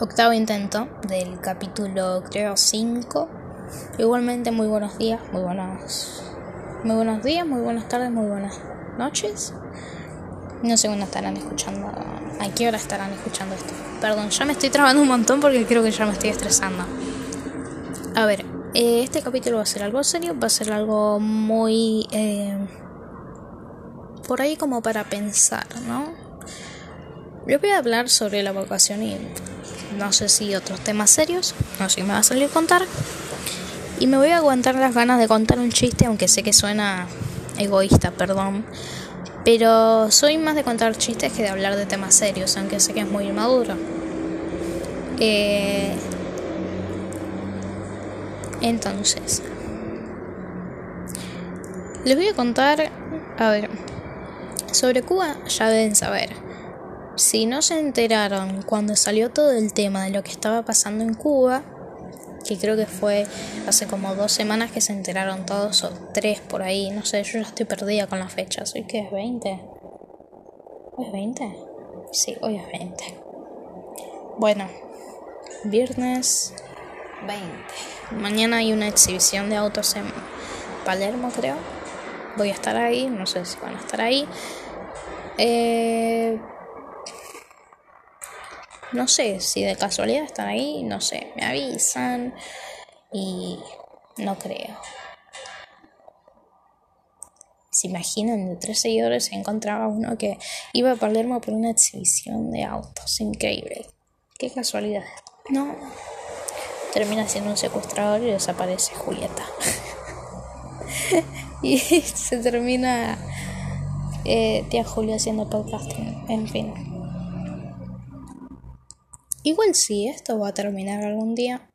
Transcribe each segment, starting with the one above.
octavo intento del capítulo, creo, 5. Igualmente, muy buenos días, muy buenos, muy buenos días, muy buenas tardes, muy buenas noches. No sé cuándo estarán escuchando, a qué hora estarán escuchando esto. Perdón, ya me estoy trabando un montón porque creo que ya me estoy estresando. A ver, eh, este capítulo va a ser algo serio, va a ser algo muy... Eh, por ahí como para pensar, ¿no? Yo voy a hablar sobre la vocación y no sé si otros temas serios, no sé si me va a salir contar. Y me voy a aguantar las ganas de contar un chiste, aunque sé que suena egoísta, perdón. Pero soy más de contar chistes que de hablar de temas serios, aunque sé que es muy inmaduro. Eh, entonces, les voy a contar, a ver, sobre Cuba ya deben saber. Si no se enteraron cuando salió todo el tema de lo que estaba pasando en Cuba, que creo que fue hace como dos semanas que se enteraron todos, o tres por ahí, no sé, yo ya estoy perdida con las fechas. ¿Hoy qué es 20? ¿Hoy es 20? Sí, hoy es 20. Bueno, viernes 20. Mañana hay una exhibición de autos en Palermo, creo. Voy a estar ahí, no sé si van a estar ahí. Eh, no sé si de casualidad están ahí, no sé, me avisan y no creo. ¿Se imaginan? De tres seguidores se encontraba uno que iba a Palermo por una exhibición de autos. Increíble. Qué casualidad. No. Termina siendo un secuestrador y desaparece Julieta. y se termina eh, tía Julia haciendo podcasting. En fin. Igual sí, esto va a terminar algún día,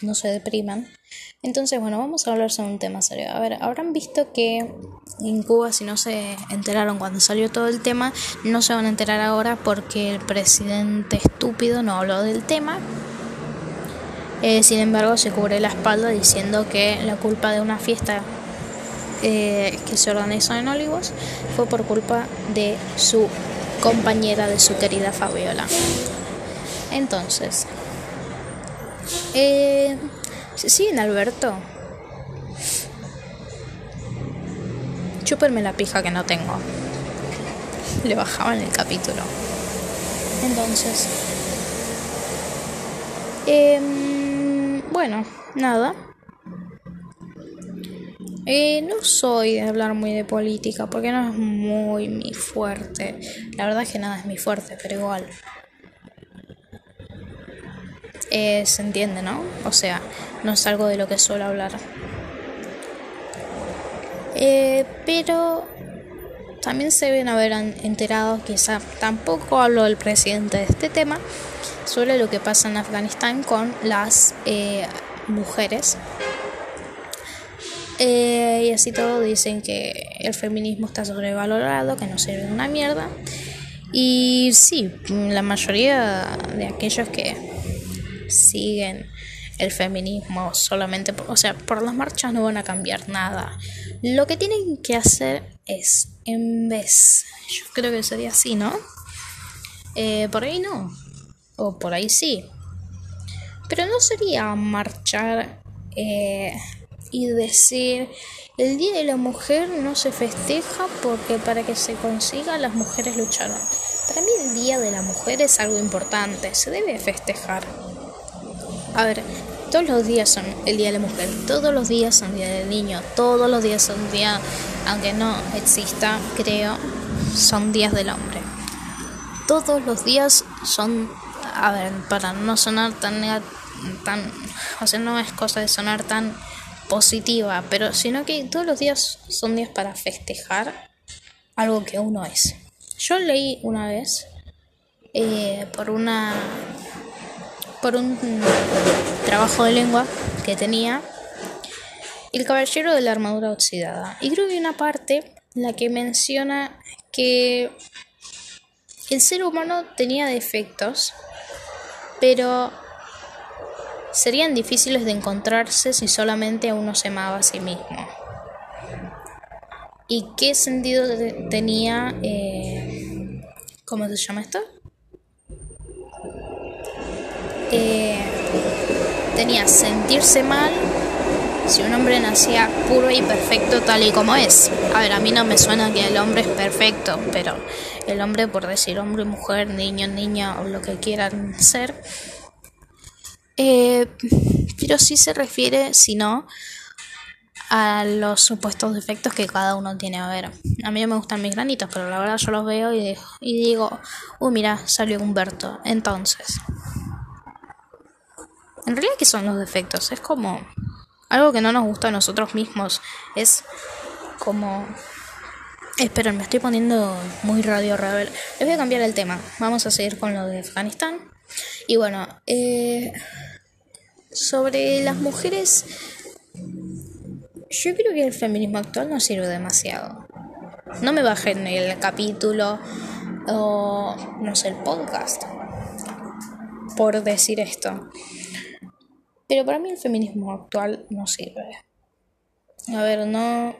no se depriman. Entonces, bueno, vamos a hablar sobre un tema serio. A ver, habrán visto que en Cuba, si no se enteraron cuando salió todo el tema, no se van a enterar ahora porque el presidente estúpido no habló del tema. Eh, sin embargo, se cubre la espalda diciendo que la culpa de una fiesta eh, que se organizó en Olivos fue por culpa de su compañera, de su querida Fabiola. Entonces, eh, sí, en Alberto. Chúperme la pija que no tengo. Le bajaba en el capítulo. Entonces, eh, bueno, nada. Eh, no soy de hablar muy de política porque no es muy mi fuerte. La verdad es que nada es mi fuerte, pero igual. Eh, se entiende, ¿no? O sea, no es algo de lo que suelo hablar. Eh, pero también se deben haber enterado, quizá tampoco hablo del presidente de este tema, sobre lo que pasa en Afganistán con las eh, mujeres. y así todo dicen que el feminismo está sobrevalorado, que no sirve de una mierda. Y sí, la mayoría de aquellos que siguen el feminismo solamente, o sea, por las marchas no van a cambiar nada. Lo que tienen que hacer es, en vez, yo creo que sería así, ¿no? Eh, por ahí no, o por ahí sí. Pero no sería marchar eh, y decir, el Día de la Mujer no se festeja porque para que se consiga las mujeres lucharon. Para mí el Día de la Mujer es algo importante, se debe festejar. A ver, todos los días son el Día de la Mujer, todos los días son Día del Niño, todos los días son día, aunque no exista, creo, son días del hombre. Todos los días son, a ver, para no sonar tan, tan, o sea, no es cosa de sonar tan positiva, pero sino que todos los días son días para festejar algo que uno es. Yo leí una vez eh, por una por un trabajo de lengua que tenía El caballero de la armadura oxidada. Y creo que hay una parte en la que menciona que el ser humano tenía defectos, pero serían difíciles de encontrarse si solamente uno se amaba a sí mismo. ¿Y qué sentido tenía, eh, cómo se llama esto? Eh, tenía sentirse mal si un hombre nacía puro y perfecto tal y como es. A ver, a mí no me suena que el hombre es perfecto, pero el hombre, por decir hombre, mujer, niño, niña o lo que quieran ser, eh, pero sí se refiere, si no, a los supuestos defectos que cada uno tiene. A ver, a mí me gustan mis granitos, pero la verdad yo los veo y, y digo, uy, mira, salió Humberto. Entonces, en realidad, ¿qué son los defectos? Es como algo que no nos gusta a nosotros mismos. Es como... Esperen, me estoy poniendo muy radio rebel. Les voy a cambiar el tema. Vamos a seguir con lo de Afganistán. Y bueno, eh, sobre las mujeres, yo creo que el feminismo actual no sirve demasiado. No me bajen el capítulo o, no sé, el podcast por decir esto. Pero para mí el feminismo actual no sirve. A ver, no,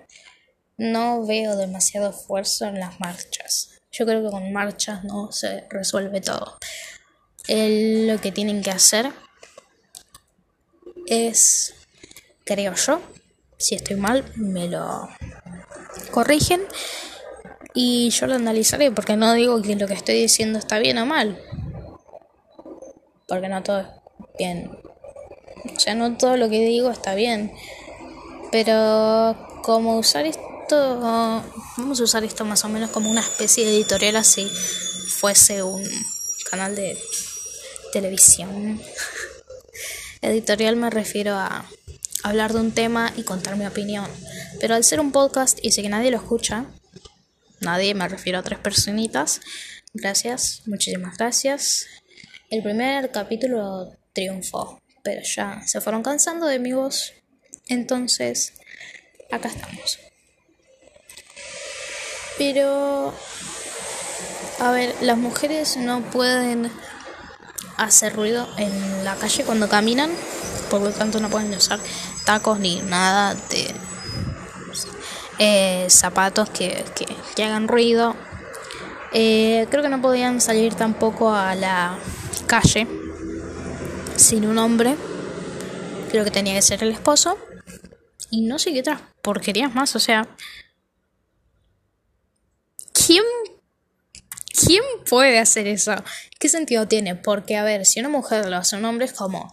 no veo demasiado esfuerzo en las marchas. Yo creo que con marchas no se resuelve todo. lo que tienen que hacer es, creo yo, si estoy mal, me lo corrigen y yo lo analizaré porque no digo que lo que estoy diciendo está bien o mal. Porque no todo es bien o sea, no todo lo que digo está bien. Pero como usar esto, vamos a usar esto más o menos como una especie de editorial así fuese un canal de televisión. editorial me refiero a hablar de un tema y contar mi opinión. Pero al ser un podcast y sé que nadie lo escucha, nadie, me refiero a tres personitas, gracias, muchísimas gracias. El primer capítulo triunfó pero ya se fueron cansando de mi voz. Entonces, acá estamos. Pero, a ver, las mujeres no pueden hacer ruido en la calle cuando caminan, por lo tanto no pueden usar tacos ni nada de eh, zapatos que, que, hagan ruido. Eh, creo que no podían salir tampoco a la calle sin un hombre. Creo que tenía que ser el esposo. Y no sé qué otras porquerías más, o sea. ¿Quién ¿Quién puede hacer eso? ¿Qué sentido tiene? Porque, a ver, si una mujer lo hace un hombre es como,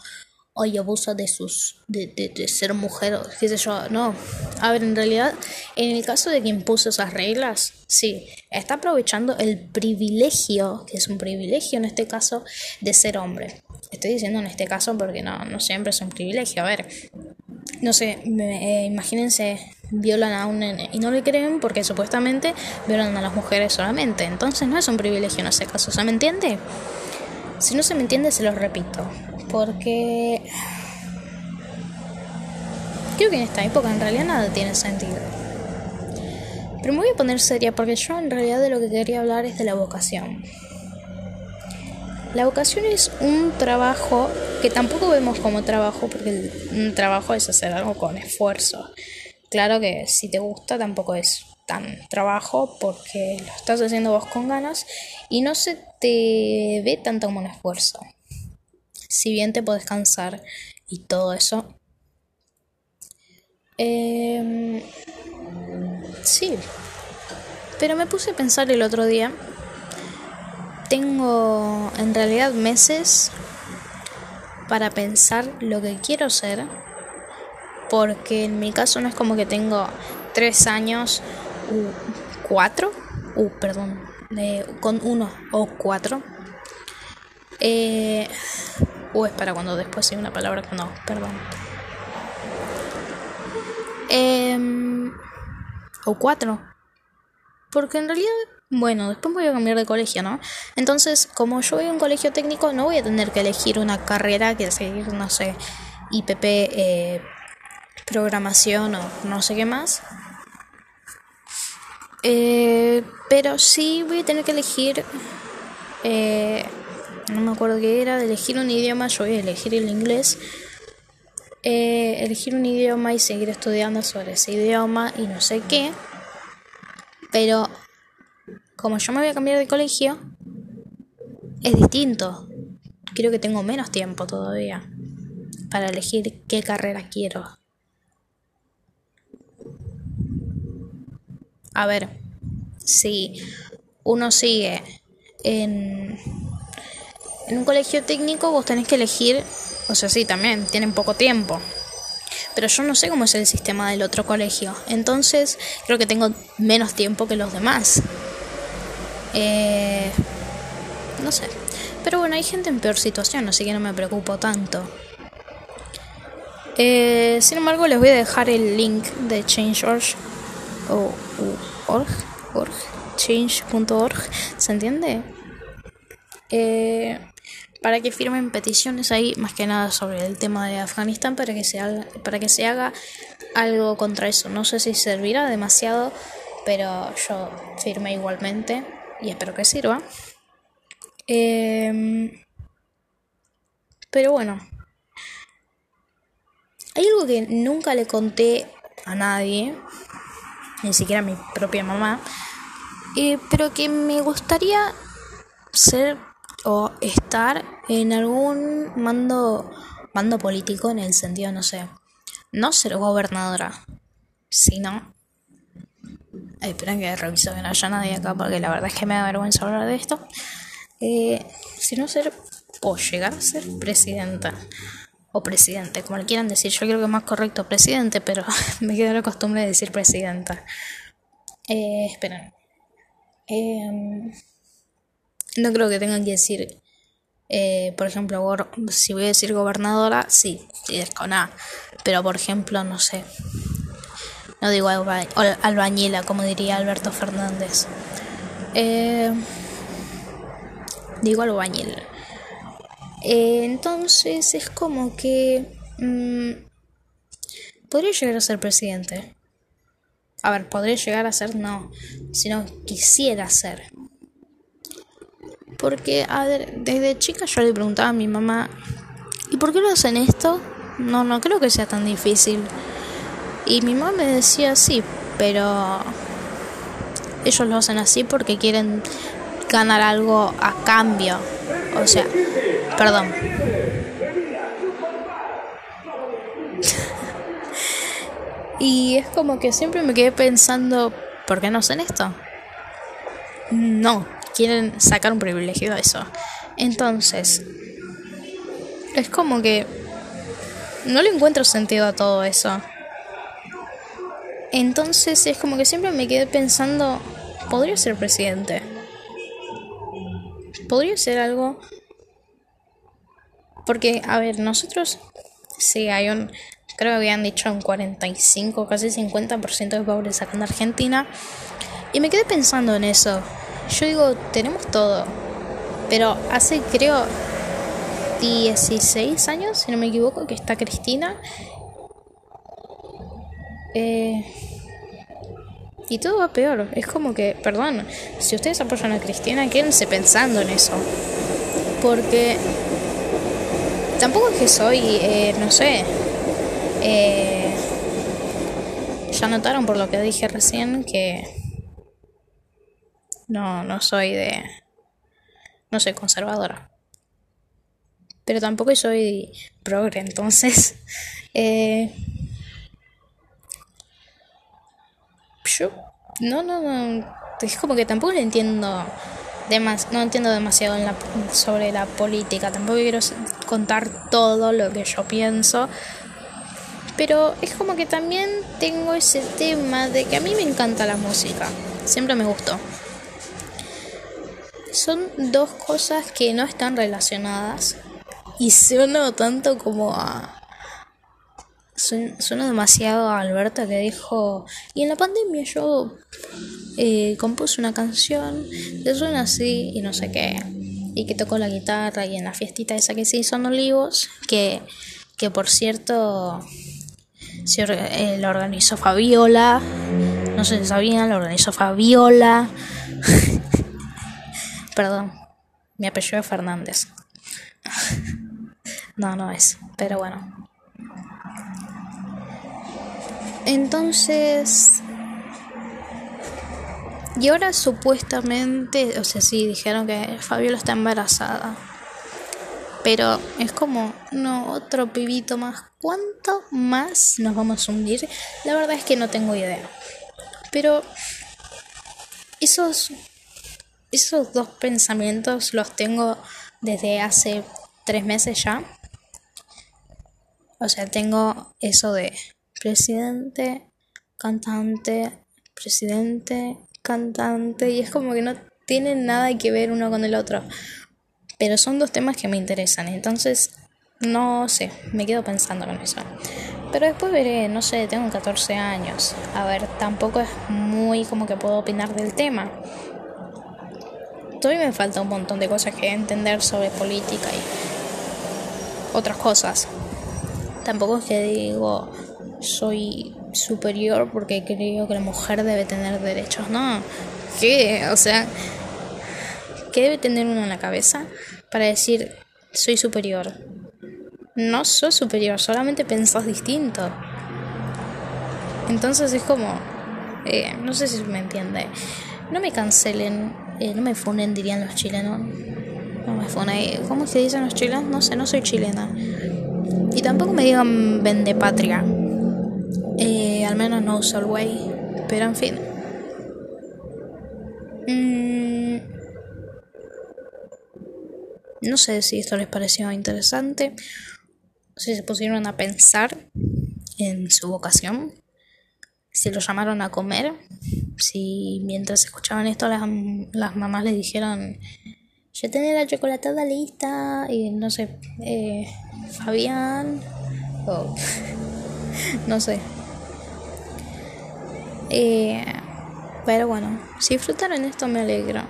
oye, abusa de sus, de, de, ser mujer, qué sé yo. No, a ver, en realidad, en el caso de quien puso esas reglas, sí, está aprovechando el privilegio, que es un privilegio en este caso, de ser hombre. Estoy diciendo en este caso porque no, no siempre es un privilegio. A ver, no sé, eh, imagínense, violan a un nene y no le creen porque supuestamente violan a las mujeres solamente. Entonces no es un privilegio en ese caso, ¿se me entiende? Si no se me entiende, se lo repito. Porque creo que en esta época en realidad nada tiene sentido. Pero me voy a poner seria porque yo en realidad de lo que quería hablar es de la vocación. La vocación es un trabajo que tampoco vemos como trabajo porque un trabajo es hacer algo con esfuerzo. Claro que si te gusta tampoco es tan trabajo porque lo estás haciendo vos con ganas y no se te ve tanto como un esfuerzo. Si bien te puedes cansar y todo eso. Em, sí. Pero me puse a pensar el otro día tengo en realidad meses para pensar lo que quiero ser, porque en mi caso no es como que tengo tres años, u cuatro, uh, perdón, con uno o cuatro. Eh, es para cuando después hay una palabra que no, perdón. Em, o cuatro. Porque en realidad bueno, después voy a cambiar de colegio, ¿no? Entonces, como yo voy a un colegio técnico, no voy a tener que elegir una carrera que seguir, no sé, IPP, eh, programación o no sé qué más. Eh, pero sí voy a tener que elegir, eh, no me acuerdo qué era, de elegir un idioma, yo voy a elegir el inglés. elegir un idioma y seguir estudiando sobre ese idioma y no sé qué. Pero como yo me voy a cambiar de colegio, es distinto. creo que tengo menos tiempo todavía para elegir qué carrera quiero. A ver, si uno sigue en, en un colegio técnico, vos tenés que elegir, o sea, sí, también tienen poco tiempo. Pero yo no sé cómo es el sistema del otro colegio. Entonces, creo que tengo menos tiempo que los demás. Eh, no sé. Pero bueno, hay gente en peor situación, así que no me preocupo tanto. Eh, sin embargo, les voy a dejar el link de Change.org o org, org, change.org, ¿se entiende? Eh, para que firmen peticiones ahí, más que nada sobre el tema de Afganistán, para que para que se haga algo contra eso. No sé si servirá demasiado, pero yo firmé igualmente y espero que sirva. Em, pero bueno, hay algo que nunca le conté a nadie, ni siquiera a mi propia mamá, eh, pero que me gustaría ser o estar en algún mando mando político en el sentido no sé no ser gobernadora sino Ay, esperen que reviso que no haya nadie acá porque la verdad es que me da vergüenza hablar de esto eh, sino ser o llegar a ser presidenta o presidente, como le quieran decir. Yo creo que más correcto presidente, pero me quedo la costumbre de decir presidenta. Eh, esperen. Em, no creo que tengan que decir, eh, por ejemplo, si voy a decir gobernadora, sí, es con. Pero, por ejemplo, no sé. No digo albañila, como diría Alberto Fernández. Eh, digo albañil. Eh, entonces es como que... Mm, podría llegar a ser presidente. A ver, podría llegar a ser no, sino quisiera ser. Porque, a ver, desde chica yo le preguntaba a mi mamá, ¿y por qué lo hacen esto? No, no creo que sea tan difícil. Y mi mamá me decía, sí, pero ellos lo hacen así porque quieren ganar algo a cambio. O sea, perdón. y es como que siempre me quedé pensando, ¿por qué no hacen esto? No, quieren sacar un privilegio de eso. Entonces, es como que no le encuentro sentido a todo eso. Entonces es como que siempre me quedé pensando, podría ser presidente podría ser algo... Porque, a ver, nosotros, sí, hay un, creo que habían dicho un 45, casi 50% de pobres en Argentina. Y me quedé pensando en eso. Yo digo, tenemos todo. Pero hace, creo, 16 años, si no me equivoco, que está Cristina. Eh, y todo va peor. Es como que, perdón, si ustedes apoyan a Cristina, quédense pensando en eso. Porque tampoco es que soy, eh, no sé. Eh, ya notaron por lo que dije recién que no, no soy de. No soy conservadora. Pero tampoco soy progre, entonces. Eh, yo no, no, no, es como que tampoco le entiendo demas, no entiendo demasiado sobre la política, tampoco quiero contar todo lo que yo pienso, pero es como que también tengo ese tema de que a mí me encanta la música, siempre me gustó. Son dos cosas que no están relacionadas y sueno tanto como a suena demasiado a Alberto que dijo, y en la pandemia yo eh, compuse una canción que suena así y no sé qué, y que tocó la guitarra y en la fiestita esa que se hizo en Olivos, que, que por cierto se, eh, organizó Fabiola, no sé si sabían, la organizó Fabiola, perdón, mi apellido es Fernández. no, no es, pero bueno. Entonces... Y ahora supuestamente, o sea, sí, dijeron que Fabiola está embarazada. Pero es como, no, otro pibito más. ¿Cuánto más nos vamos a hundir? La verdad es que no tengo idea. Pero esos, esos dos pensamientos los tengo desde hace tres meses ya. O sea, tengo eso de presidente, cantante, presidente, cantante. Y es como que no tienen nada que ver uno con el otro. Pero son dos temas que me interesan. Entonces, no sé, me quedo pensando con eso. Pero después veré, no sé, tengo 14 años. A ver, tampoco es muy como que puedo opinar del tema. Todavía me falta un montón de cosas que entender sobre política y otras cosas. Tampoco es que digo, soy superior porque creo que la mujer debe tener derechos. No, ¿qué? O sea, ¿qué debe tener uno en la cabeza para decir soy superior? No soy superior, solamente pensás distinto. Entonces es como, eh, no sé si me entiende. No me cancelen, eh, no me funen, dirían los chilenos. No me funen. ¿Cómo se dicen los chilenos? No sé, no soy chilena. Y tampoco me digan vende patria. Eh, al menos no uso el way. Pero en fin. Mm, no sé si esto les pareció interesante. Si se pusieron a pensar en su vocación. Si lo llamaron a comer. Si mientras escuchaban esto las, las mamás le dijeron. Ya tenía la chocolatada lista. Y no sé. Eh, Fabián. O. no sé. Eh, pero bueno, si disfrutaron esto me alegro.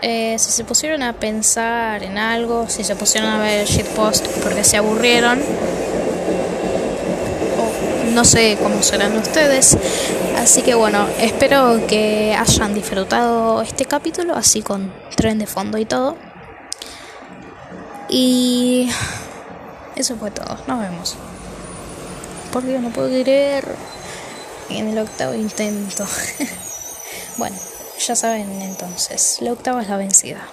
Eh, si se pusieron a pensar en algo, si se pusieron a ver shitpost porque se aburrieron, no sé cómo serán ustedes. Así que bueno, espero que hayan disfrutado este capítulo, así con tren de fondo y todo. Y eso fue todo. Nos vemos. Por Dios, no puedo creer en el octavo intento. bueno, ya saben entonces, la octava es la vencida.